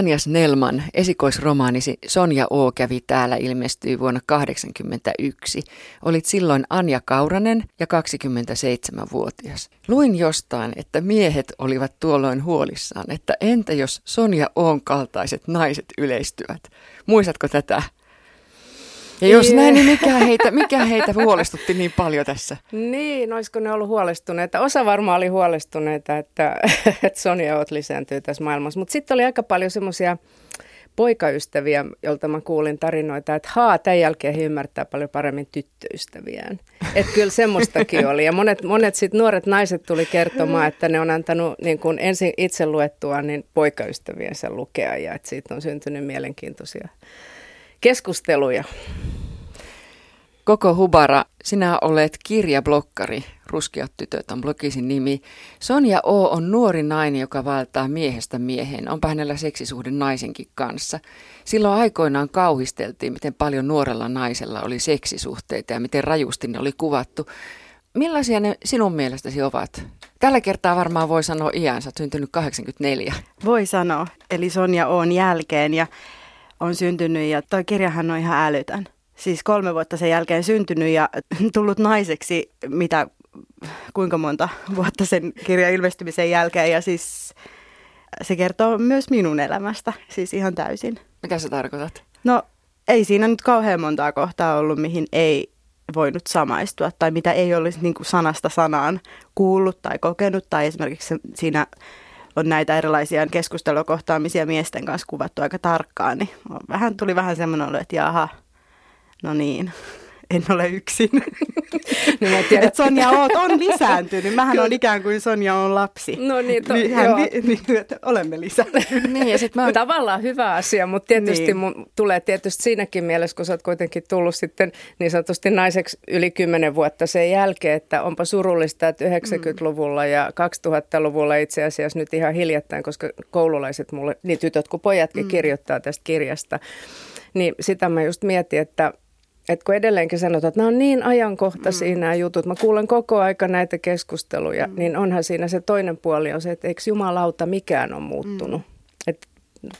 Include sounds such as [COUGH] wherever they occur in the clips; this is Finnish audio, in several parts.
Anjas Nelman, esikoisromaanisi Sonja O. kävi täällä ilmestyi vuonna 1981. Olit silloin Anja Kauranen ja 27-vuotias. Luin jostain, että miehet olivat tuolloin huolissaan, että entä jos Sonja Oon kaltaiset naiset yleistyvät? Muistatko tätä? Ja jos näin, niin mikä heitä, mikä heitä huolestutti niin paljon tässä? Niin, olisiko ne ollut huolestuneita? Osa varmaan oli huolestuneita, että, [LAUGHS] että Sonja Oot lisääntyy tässä maailmassa. Mutta sitten oli aika paljon semmoisia poikaystäviä, jolta mä kuulin tarinoita, että haa, tämän jälkeen he ymmärtää paljon paremmin tyttöystäviään. Että kyllä semmoistakin oli. Ja monet, monet sit nuoret naiset tuli kertomaan, että ne on antanut niin kun ensin itse luettua niin poikaystäviensä lukea ja että siitä on syntynyt mielenkiintoisia keskusteluja. Koko Hubara, sinä olet kirjablokkari, Ruskeat tytöt on blogisin nimi. Sonja O on nuori nainen, joka valtaa miehestä mieheen. Onpa hänellä seksisuhde naisenkin kanssa. Silloin aikoinaan kauhisteltiin, miten paljon nuorella naisella oli seksisuhteita ja miten rajusti ne oli kuvattu. Millaisia ne sinun mielestäsi ovat? Tällä kertaa varmaan voi sanoa iän, sä oot syntynyt 84. Voi sanoa, eli Sonja on jälkeen ja on syntynyt ja toi kirjahan on ihan älytön. Siis kolme vuotta sen jälkeen syntynyt ja [LAUGHS] tullut naiseksi, mitä kuinka monta vuotta sen kirjan ilmestymisen jälkeen ja siis se kertoo myös minun elämästä, siis ihan täysin. Mitä sä tarkoitat? No ei siinä nyt kauhean montaa kohtaa ollut, mihin ei voinut samaistua tai mitä ei olisi niin sanasta sanaan kuullut tai kokenut tai esimerkiksi siinä on näitä erilaisia keskustelukohtaamisia miesten kanssa kuvattu aika tarkkaan, niin vähän, tuli vähän semmoinen olo, että jaha, no niin, en ole yksin. niin mä tiedän. että Sonja oot, on lisääntynyt. Mähän on ikään kuin Sonja on lapsi. No niin, to, niin, hän, niin, niin, että olemme lisääntyneet. niin, ja sit mä oon... Tavallaan hyvä asia, mutta tietysti niin. mun tulee tietysti siinäkin mielessä, kun sä oot kuitenkin tullut sitten niin sanotusti naiseksi yli kymmenen vuotta sen jälkeen, että onpa surullista, että 90-luvulla ja 2000-luvulla itse asiassa nyt ihan hiljattain, koska koululaiset mulle, niin tytöt kuin pojatkin mm. kirjoittaa tästä kirjasta, niin sitä mä just mietin, että että kun edelleenkin sanotaan, että nämä on niin ajankohtaisia mm. nämä jutut, mä kuulen koko aika näitä keskusteluja, mm. niin onhan siinä se toinen puoli on se, että eikö jumalauta mikään on muuttunut. Mm. Et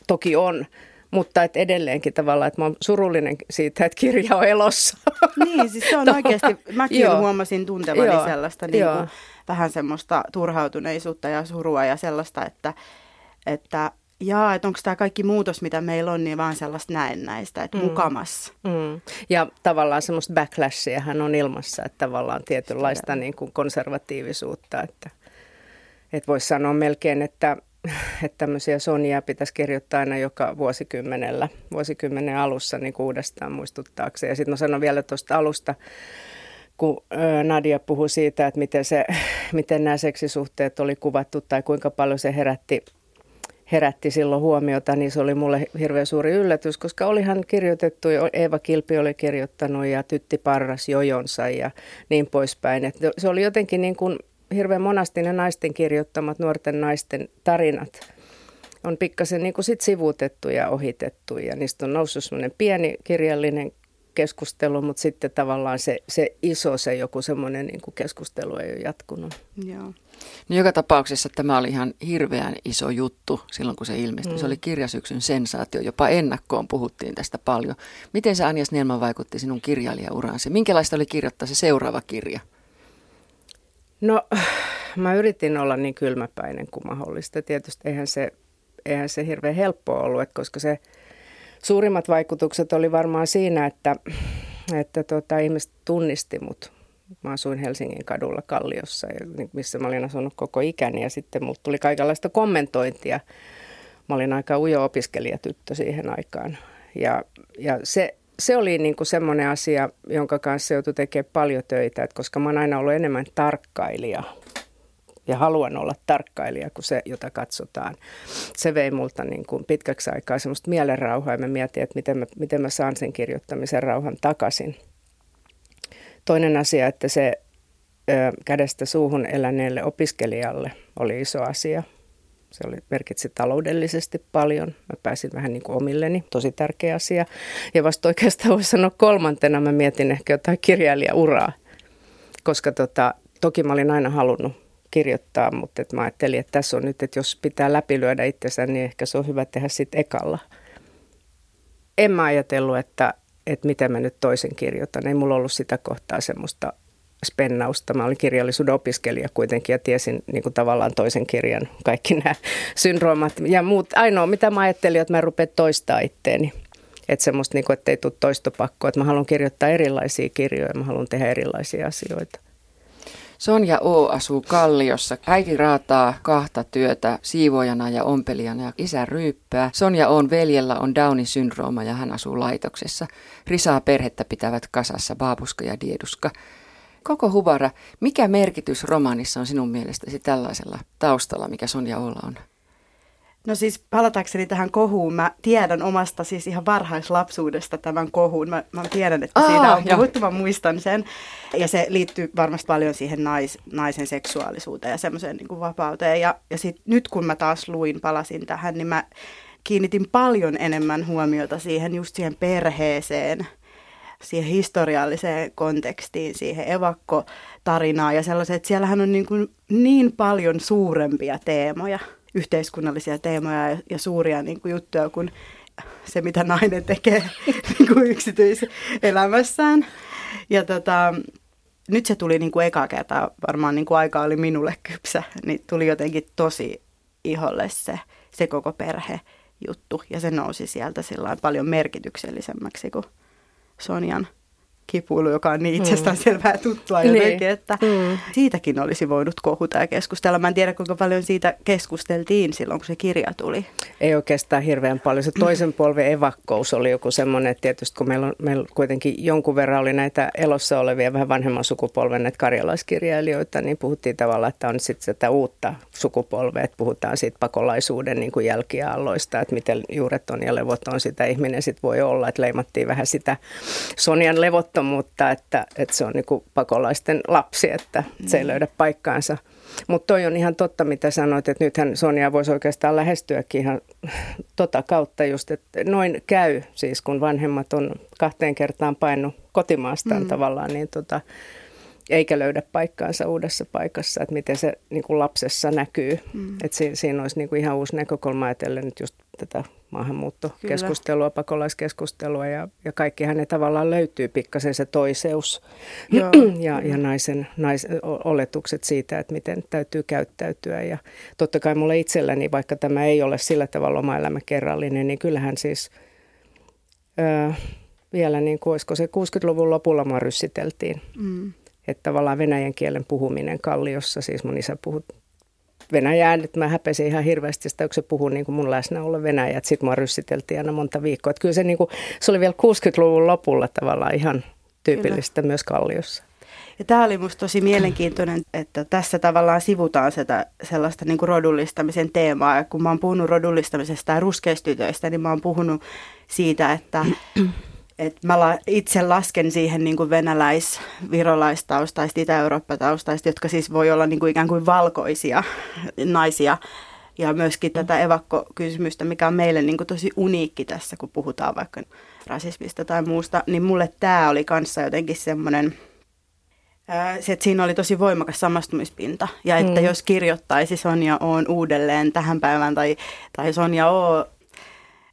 toki on, mutta et edelleenkin tavallaan, että mä oon surullinen siitä, että kirja on elossa. [LAUGHS] Niin, siis se on oikeasti, mäkin Joo. huomasin tuntevani Joo. sellaista niin kuin, vähän semmoista turhautuneisuutta ja surua ja sellaista, että, että jaa, että onko tämä kaikki muutos, mitä meillä on, niin vaan sellaista näennäistä, että mm. mukamas. Mm. Ja tavallaan semmoista backlashia on ilmassa, että tavallaan tietynlaista niin kuin konservatiivisuutta, että, että voisi sanoa melkein, että, että tämmöisiä Sonia pitäisi kirjoittaa aina joka vuosikymmenellä, vuosikymmenen alussa niin kuin uudestaan muistuttaakseen. Ja sitten mä sanon vielä tuosta alusta, kun Nadia puhui siitä, että miten, se, miten nämä seksisuhteet oli kuvattu tai kuinka paljon se herätti herätti silloin huomiota, niin se oli mulle hirveän suuri yllätys, koska olihan kirjoitettu, Eeva Kilpi oli kirjoittanut ja Tytti Parras jojonsa ja niin poispäin. Et se oli jotenkin niin kuin hirveän monasti ne naisten kirjoittamat nuorten naisten tarinat on pikkasen niin kuin sit sivuutettu ja ohitettu ja niistä on noussut semmoinen pieni kirjallinen keskustelu, mutta sitten tavallaan se, se iso, se joku semmoinen niin kuin keskustelu ei ole jatkunut. Joo. No joka tapauksessa tämä oli ihan hirveän iso juttu silloin, kun se ilmestyi. Mm. Se oli kirjasyksyn sensaatio. Jopa ennakkoon puhuttiin tästä paljon. Miten se Anja Snellman vaikutti sinun kirjailijauraansi? Minkälaista oli kirjoittaa se seuraava kirja? No, mä yritin olla niin kylmäpäinen kuin mahdollista. Tietysti eihän se, eihän se hirveän helppoa ollut, että koska se suurimmat vaikutukset oli varmaan siinä, että, että tota, ihmiset tunnisti mut Mä asuin Helsingin kadulla Kalliossa, missä mä olin asunut koko ikäni ja sitten mulla tuli kaikenlaista kommentointia. Mä olin aika ujo opiskelijatyttö siihen aikaan ja, ja se, se oli niin kuin semmoinen asia, jonka kanssa joutui tekemään paljon töitä, että koska mä oon aina ollut enemmän tarkkailija ja haluan olla tarkkailija kuin se, jota katsotaan. Se vei multa niin kuin pitkäksi aikaa semmoista mielenrauhaa ja mä mietin, että miten mä, miten mä saan sen kirjoittamisen rauhan takaisin – Toinen asia, että se ö, kädestä suuhun eläneelle opiskelijalle oli iso asia. Se oli, merkitsi taloudellisesti paljon. Mä pääsin vähän niin kuin omilleni, tosi tärkeä asia. Ja vasta oikeastaan voisi sanoa kolmantena mä mietin ehkä jotain kirjailijauraa. Koska tota, toki mä olin aina halunnut kirjoittaa, mutta että mä ajattelin, että tässä on nyt, että jos pitää läpilyödä itsensä, niin ehkä se on hyvä tehdä sitten ekalla. En mä ajatellut, että, että miten mä nyt toisen kirjoitan. Ei mulla ollut sitä kohtaa semmoista spennausta. Mä olin kirjallisuuden opiskelija kuitenkin ja tiesin niin kuin tavallaan toisen kirjan kaikki nämä syndroomat ja muut. Ainoa, mitä mä ajattelin, että mä rupean toistaa itteeni. Että semmoista, niin kuin, että ei tule toistopakkoa. Että mä haluan kirjoittaa erilaisia kirjoja, mä haluan tehdä erilaisia asioita. Sonja O. asuu Kalliossa. Äiti raataa kahta työtä siivoojana ja ompelijana ja isä ryyppää. Sonja on veljellä on Downin syndrooma ja hän asuu laitoksessa. Risaa perhettä pitävät kasassa Baabuska ja Dieduska. Koko Hubara, mikä merkitys romaanissa on sinun mielestäsi tällaisella taustalla, mikä Sonja Olla on? No siis palatakseni tähän kohuun, mä tiedän omasta siis ihan varhaislapsuudesta tämän kohun. Mä, mä tiedän, että Aa, siitä on puhuttu, mä muistan sen. Ja se liittyy varmasti paljon siihen nais, naisen seksuaalisuuteen ja semmoiseen niin kuin vapauteen. Ja, ja sit, nyt kun mä taas luin, palasin tähän, niin mä kiinnitin paljon enemmän huomiota siihen just siihen perheeseen – siihen historialliseen kontekstiin, siihen evakkotarinaan ja sellaiset, että siellähän on niin, kuin niin paljon suurempia teemoja, yhteiskunnallisia teemoja ja, suuria niin kuin juttuja kuin se, mitä nainen tekee [LAUGHS] niin kuin yksityiselämässään. Ja tota, nyt se tuli niin kuin eka kertaa, varmaan niin kuin aika oli minulle kypsä, niin tuli jotenkin tosi iholle se, se koko perhe juttu. Ja se nousi sieltä paljon merkityksellisemmäksi kuin Sonjan kipuilu, joka on niin mm. itsestään selvää tuttua niin. jotenkin, että mm. siitäkin olisi voinut kohuta ja keskustella. Mä en tiedä, kuinka paljon siitä keskusteltiin silloin, kun se kirja tuli. Ei oikeastaan hirveän paljon. Se toisen polven evakkous oli joku semmoinen, että tietysti kun meillä, on, meillä kuitenkin jonkun verran oli näitä elossa olevia vähän vanhemman sukupolven näitä karjalaiskirjailijoita, niin puhuttiin tavallaan, että on sitten sitä uutta sukupolvea, että puhutaan siitä pakolaisuuden niin kuin jälkiaalloista, että miten juuret on ja levot on sitä ihminen sitten voi olla, että leimattiin vähän sitä Sonjan levottomuutta levottomuutta, että, että se on niin pakolaisten lapsi, että se ei mm. löydä paikkaansa. Mutta toi on ihan totta, mitä sanoit, että nythän Sonia voisi oikeastaan lähestyäkin ihan tota kautta just, että noin käy siis, kun vanhemmat on kahteen kertaan painut kotimaastaan mm. tavallaan, niin tota, eikä löydä paikkaansa uudessa paikassa, että miten se niin kuin lapsessa näkyy. Mm. Että siinä, siinä olisi niin kuin ihan uusi näkökulma ajatellen nyt just tätä maahanmuuttokeskustelua, Kyllä. pakolaiskeskustelua ja, ja kaikkihan ne tavallaan löytyy pikkasen se toiseus Joo. [CLEARS THROAT] ja, ja naisen, nais, oletukset siitä, että miten täytyy käyttäytyä. Ja totta kai mulle itselläni, vaikka tämä ei ole sillä tavalla oma elämä kerrallinen, niin kyllähän siis ö, vielä niin kuin, olisiko se 60-luvun lopulla mua ryssiteltiin. Mm. Että tavallaan venäjän kielen puhuminen Kalliossa, siis mun isä puhui Venäjää, nyt mä häpesin ihan hirveästi sitä, kun se puhui niin kuin mun läsnä Venäjä, että sit mua ryssiteltiin aina monta viikkoa. Että kyllä se, niin kuin, se oli vielä 60-luvun lopulla tavallaan ihan tyypillistä kyllä. myös Kalliossa. Ja tämä oli minusta tosi mielenkiintoinen, että tässä tavallaan sivutaan sitä sellaista niin kuin rodullistamisen teemaa. Ja kun mä oon puhunut rodullistamisesta ja ruskeistytöistä, niin mä oon puhunut siitä, että et mä la, itse lasken siihen niin kuin venäläis, virolaistaustaista, itä-eurooppa-taustaista, jotka siis voi olla niin kuin ikään kuin valkoisia [LAUGHS] naisia. Ja myöskin tätä evakkokysymystä, mikä on meille niin kuin tosi uniikki tässä, kun puhutaan vaikka rasismista tai muusta, niin mulle tämä oli kanssa jotenkin semmoinen, se, että siinä oli tosi voimakas samastumispinta. Ja että mm. jos kirjoittaisi Sonja on uudelleen tähän päivään tai, tai Sonja O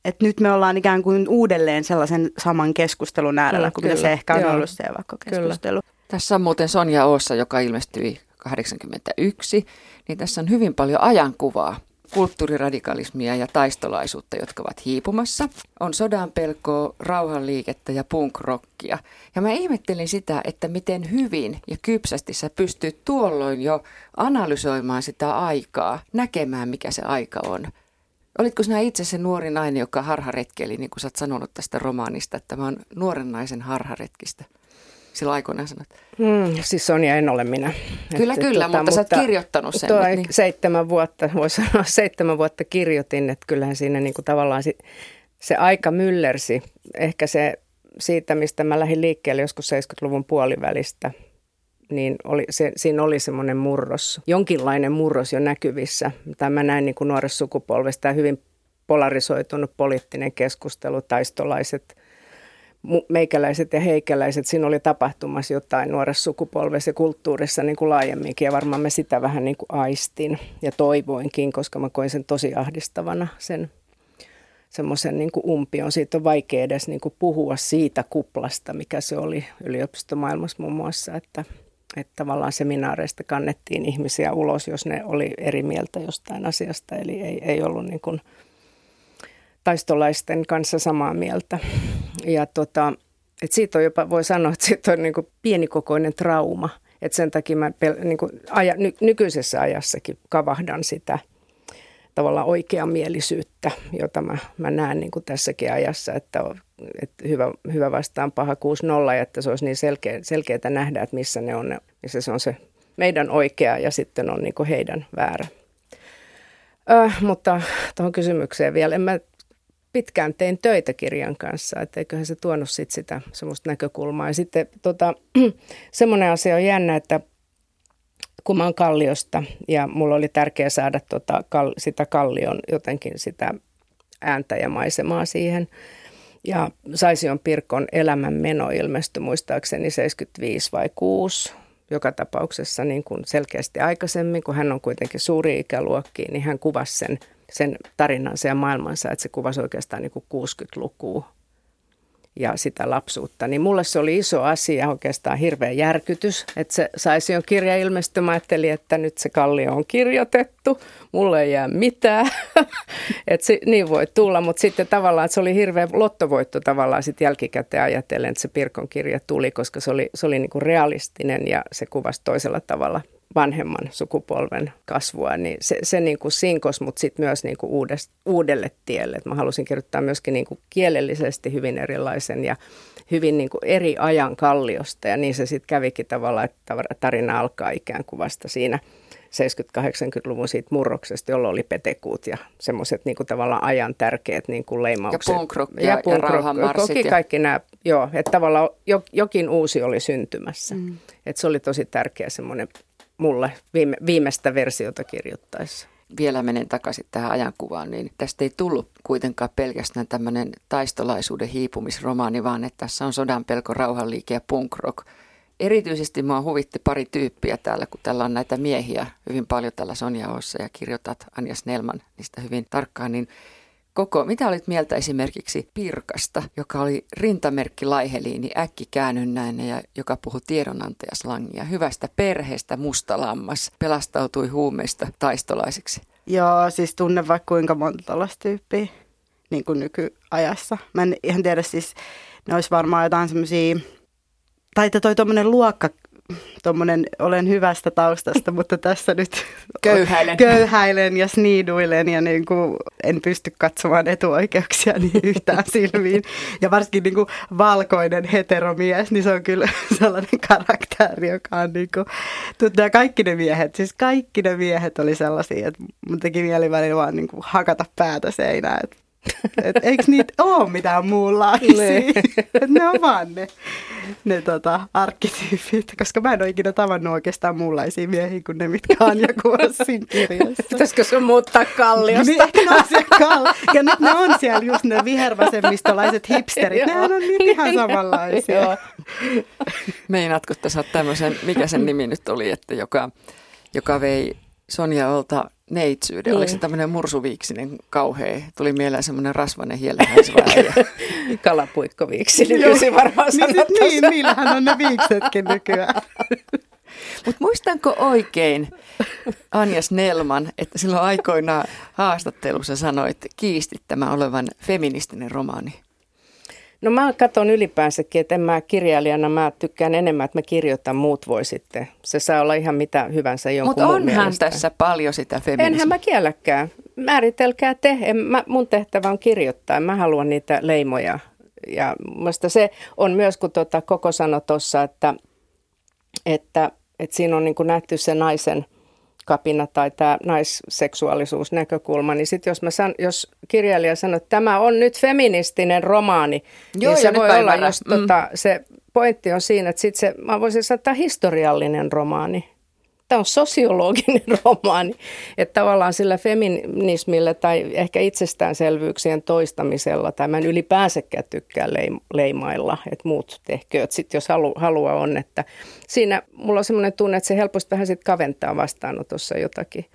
että nyt me ollaan ikään kuin uudelleen sellaisen saman keskustelun äärellä, kuin mitä se ehkä on Joo. ollut se keskustelu. Tässä on muuten Sonja Oossa, joka ilmestyi 81, niin tässä on hyvin paljon ajankuvaa kulttuuriradikalismia ja taistolaisuutta, jotka ovat hiipumassa. On sodan pelkoa, rauhanliikettä ja punk-rockia. Ja mä ihmettelin sitä, että miten hyvin ja kypsästi sä pystyt tuolloin jo analysoimaan sitä aikaa, näkemään mikä se aika on. Olitko sinä itse se nuori nainen, joka harharetkeli, niin kuin sä oot sanonut tästä romaanista, että tämä on nuoren naisen harharetkistä? Silloin aikoinaan sanot. Hmm, siis Sonja en ole minä. Kyllä, että, kyllä, tota, mutta sä oot kirjoittanut sen. Tuo niin. Seitsemän vuotta, voi sanoa [LAUGHS] seitsemän vuotta kirjoitin, että kyllähän siinä niin kuin tavallaan se, se aika myllersi. Ehkä se siitä, mistä mä lähdin liikkeelle joskus 70-luvun puolivälistä, niin oli, se, siinä oli semmoinen murros, jonkinlainen murros jo näkyvissä. Tämä mä näin niin kuin nuoressa sukupolvesta hyvin polarisoitunut poliittinen keskustelu, taistolaiset meikäläiset ja heikäläiset, siinä oli tapahtumassa jotain nuoressa sukupolvessa ja kulttuurissa niin kuin laajemminkin ja varmaan me sitä vähän niin kuin aistin ja toivoinkin, koska mä koin sen tosi ahdistavana sen semmoisen niin umpion. Siitä on vaikea edes niin kuin puhua siitä kuplasta, mikä se oli yliopistomaailmassa muun muassa, että, että tavallaan seminaareista kannettiin ihmisiä ulos, jos ne oli eri mieltä jostain asiasta, eli ei, ei ollut niin kuin taistolaisten kanssa samaa mieltä. Ja tota, et siitä on jopa, voi sanoa, että siitä on niin kuin pienikokoinen trauma. Et sen takia mä pel- niin kuin aja, ny, nykyisessä ajassakin kavahdan sitä tavallaan oikeamielisyyttä, jota mä, mä näen niin kuin tässäkin ajassa, että, on, että hyvä, hyvä vastaan paha 6-0 ja että se olisi niin selkeä, selkeää nähdä, että missä, ne on, missä se on se meidän oikea ja sitten on niin kuin heidän väärä. Äh, mutta tuohon kysymykseen vielä, en mä pitkään tein töitä kirjan kanssa, että eiköhän se tuonut sit sitä semmoista näkökulmaa. Ja sitten tota, [CLEARS THROAT] semmoinen asia on jännä, että oon Kalliosta. Ja mulla oli tärkeää saada tota, kal, sitä Kallion jotenkin sitä ääntä ja maisemaa siihen. Ja Saision Pirkon elämän meno ilmestyi muistaakseni 75 vai 6 joka tapauksessa niin kuin selkeästi aikaisemmin, kun hän on kuitenkin suuri ikäluokki, niin hän kuvasi sen sen tarinansa ja maailmansa, että se kuvasi oikeastaan niin kuin 60-lukua ja sitä lapsuutta. Niin mulle se oli iso asia, oikeastaan hirveä järkytys, että se saisi jo kirja ilmestymään. Ajattelin, että nyt se kallio on kirjoitettu, mulle ei jää mitään, [LAUGHS] että se, niin voi tulla. Mutta sitten tavallaan, että se oli hirveä lottovoitto tavallaan sitten jälkikäteen ajatellen, että se Pirkon kirja tuli, koska se oli, se oli niin kuin realistinen ja se kuvasi toisella tavalla vanhemman sukupolven kasvua, niin se, se niin kuin sinkos, mutta sitten myös niin kuin uudest, uudelle tielle. Et mä halusin kirjoittaa myöskin niin kuin kielellisesti hyvin erilaisen ja hyvin niin kuin eri ajan kalliosta. Ja niin se sitten kävikin tavallaan, että tarina alkaa ikään kuin vasta siinä 70-80-luvun siitä murroksesta, jolloin oli petekuut ja semmoiset niin kuin tavallaan ajan tärkeät niin kuin leimaukset. Ja punkrock ja, ja, punk ja ja kaikki nämä, joo, että tavallaan jokin uusi oli syntymässä. Mm. Että se oli tosi tärkeä semmoinen mulle viime, viimeistä versiota kirjoittaessa. Vielä menen takaisin tähän ajankuvaan, niin tästä ei tullut kuitenkaan pelkästään tämmöinen taistolaisuuden hiipumisromaani, vaan että tässä on sodan pelko, rauhanliike ja punk rock. Erityisesti mua huvitti pari tyyppiä täällä, kun täällä on näitä miehiä hyvin paljon tällä Sonja Ossa ja kirjoitat Anja Snellman niistä hyvin tarkkaan, niin koko, mitä olit mieltä esimerkiksi Pirkasta, joka oli rintamerkki laiheliini, äkkikäännynnäinen ja joka puhui tiedonantajaslangia. Hyvästä perheestä musta lammas pelastautui huumeista taistolaiseksi. Joo, siis tunne vaikka kuinka monta tällaista tyyppiä niin kuin nykyajassa. Mä en ihan tiedä siis, ne olisi varmaan jotain semmoisia, tai toi tuommoinen luokka tuommoinen olen hyvästä taustasta, mutta tässä nyt [LAUGHS] köyhäilen, köyhäilen ja sniiduilen ja niin kuin en pysty katsomaan etuoikeuksia [LAUGHS] niin yhtään silmiin. Ja varsinkin niin kuin valkoinen heteromies, niin se on kyllä [LAUGHS] sellainen karakteri, joka on niin kuin, ja kaikki ne miehet, siis kaikki ne miehet oli sellaisia, että mun teki mieli välillä vaan niin kuin hakata päätä seinään, että et eikö niitä ole mitään muunlaisia? Niin. ne on vaan ne, ne tota, arkkityypit, koska mä en ole ikinä tavannut oikeastaan muunlaisia miehiä kuin ne, mitkä on joku [LAUGHS] siinä kirjassa. Pitäisikö sun muuttaa kalliosta? Niin, ehkä ne on siellä kall- ja nyt ne on siellä just ne vihervasemmistolaiset hipsterit. ne on niin ihan samanlaisia. Meinaatko, että sä oot tämmöisen, mikä sen nimi nyt oli, että joka, joka vei Sonja Olta neitsyyden. Niin. Oliko se tämmöinen mursuviiksinen kauhea? Tuli mieleen semmoinen rasvainen hielehäisvä [LAUGHS] Kalapuikkoviiksi nykyisin varmaan niin, niin, niillähän on ne viiksetkin nykyään. [LAUGHS] Mutta muistanko oikein, Anja Snellman, että silloin aikoinaan haastattelussa sanoit, kiistit tämä olevan feministinen romaani? No mä katson ylipäänsäkin, että en mä kirjailijana, mä tykkään enemmän, että mä kirjoitan, muut voi sitten. Se saa olla ihan mitä hyvänsä jonkun Mutta onhan mielestä. tässä paljon sitä feminismiä. Enhän mä kielläkään. Määritelkää te. En, mä, mun tehtävä on kirjoittaa. Mä haluan niitä leimoja. Ja musta se on myös, kun tuota koko sano tuossa, että, että, että siinä on niin nähty se naisen – kapina tai tämä naisseksuaalisuusnäkökulma, niin sitten jos, san, jos kirjailija sanoo, että tämä on nyt feministinen romaani, niin Joo, niin se voi olla just, mm. tota, se pointti on siinä, että sitten se, mä voisin sanoa, historiallinen romaani. Tämä on sosiologinen [LAUGHS] romaani. Että tavallaan sillä feminismillä tai ehkä itsestäänselvyyksien toistamisella, tai mä en ylipäänsäkään tykkää leimailla, että muut tehkööt sitten, jos halu, halua on. Että siinä mulla on semmoinen tunne, että se helposti vähän sitten kaventaa vastaanotossa jotakin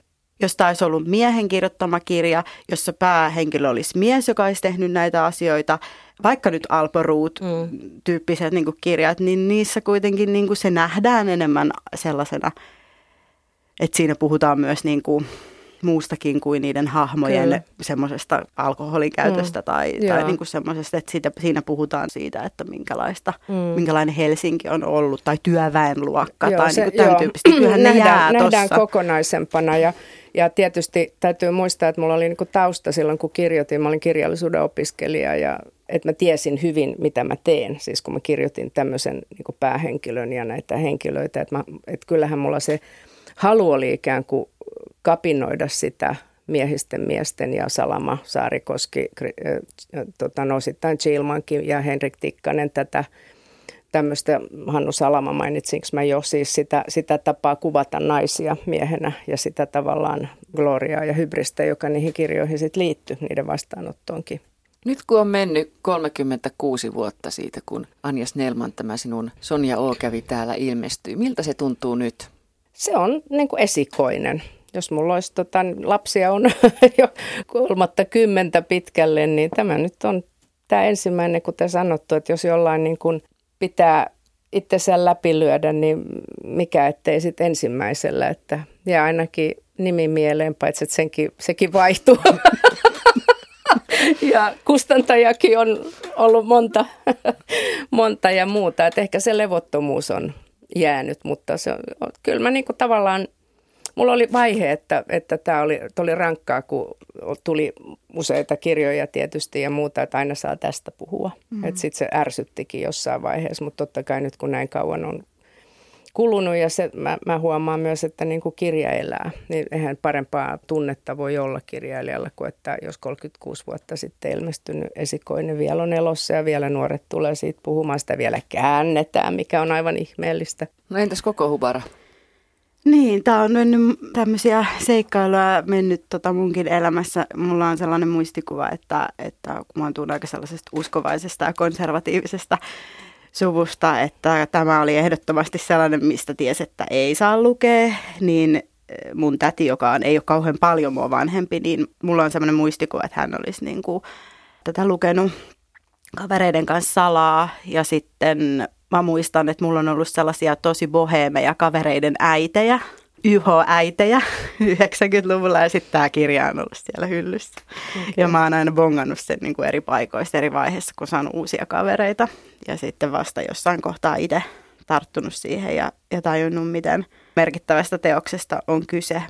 jos tämä olisi ollut miehen kirjoittama kirja, jossa päähenkilö olisi mies, joka olisi tehnyt näitä asioita, vaikka nyt Alpo Ruut-tyyppiset mm. niin kirjat, niin niissä kuitenkin niin se nähdään enemmän sellaisena, että siinä puhutaan myös niin kuin muustakin kuin niiden hahmojen semmoisesta alkoholin käytöstä mm. tai, tai niin kuin semmoisesta, että siitä, siinä puhutaan siitä, että minkälaista, mm. minkälainen Helsinki on ollut tai työväenluokka joo, tai se, niin kuin tämän joo. tyyppistä. Kyllähän [CLEARS THROAT] nähdään, ne jää nähdään kokonaisempana ja ja tietysti täytyy muistaa, että mulla oli niin tausta silloin, kun kirjoitin. Mä olin kirjallisuuden opiskelija ja että mä tiesin hyvin, mitä mä teen. Siis kun mä kirjoitin tämmöisen niin päähenkilön ja näitä henkilöitä. Että, mä, että kyllähän mulla se halu oli ikään kuin kapinoida sitä miehisten miesten ja Salama Saarikoski, tota, no, osittain Chilmankin ja Henrik Tikkanen tätä – tämmöistä, Hannu Salama mainitsinko mä jo, siis sitä, sitä tapaa kuvata naisia miehenä ja sitä tavallaan gloriaa ja hybristä, joka niihin kirjoihin sitten liittyy, niiden vastaanottoonkin. Nyt kun on mennyt 36 vuotta siitä, kun Anja Snellman, tämä sinun Sonja O. kävi täällä ilmestyi, miltä se tuntuu nyt? Se on niin kuin esikoinen. Jos mulla olisi tota, lapsia on [LAUGHS] jo kolmatta kymmentä pitkälle, niin tämä nyt on tämä ensimmäinen, kuten sanottu, että jos jollain niin kuin pitää itsensä läpilyödä, niin mikä ettei sitten ensimmäisellä, että ja ainakin nimi mieleen, paitsi että senkin, sekin vaihtuu. [LAUGHS] ja kustantajakin on ollut monta, [LAUGHS] monta ja muuta, että ehkä se levottomuus on jäänyt, mutta se kyllä mä niin kuin tavallaan mulla oli vaihe, että, että tämä oli, oli rankkaa, kun tuli useita kirjoja tietysti ja muuta, että aina saa tästä puhua. Mm. Että sitten se ärsyttikin jossain vaiheessa, mutta totta kai nyt kun näin kauan on kulunut ja se, mä, mä huomaan myös, että niin kuin kirja elää, niin eihän parempaa tunnetta voi olla kirjailijalla kuin että jos 36 vuotta sitten ilmestynyt esikoinen vielä on elossa ja vielä nuoret tulee siitä puhumaan, sitä vielä käännetään, mikä on aivan ihmeellistä. No entäs koko Hubara? Niin, tämä on mennyt tämmöisiä seikkailuja mennyt tota munkin elämässä. Mulla on sellainen muistikuva, että, että kun mä tuun aika sellaisesta uskovaisesta ja konservatiivisesta suvusta, että tämä oli ehdottomasti sellainen, mistä ties, että ei saa lukea, niin mun täti, joka on, ei ole kauhean paljon mua vanhempi, niin mulla on sellainen muistikuva, että hän olisi niin kuin tätä lukenut kavereiden kanssa salaa. Ja sitten mä muistan, että mulla on ollut sellaisia tosi bohemeja kavereiden äitejä, YH-äitejä 90-luvulla [LAUGHS] ja sitten tämä kirja on ollut siellä hyllyssä. Okay. Ja mä oon aina bongannut sen niin kuin eri paikoissa eri vaiheissa, kun saan uusia kavereita. Ja sitten vasta jossain kohtaa itse tarttunut siihen ja, ja tajunnut, miten merkittävästä teoksesta on kyse.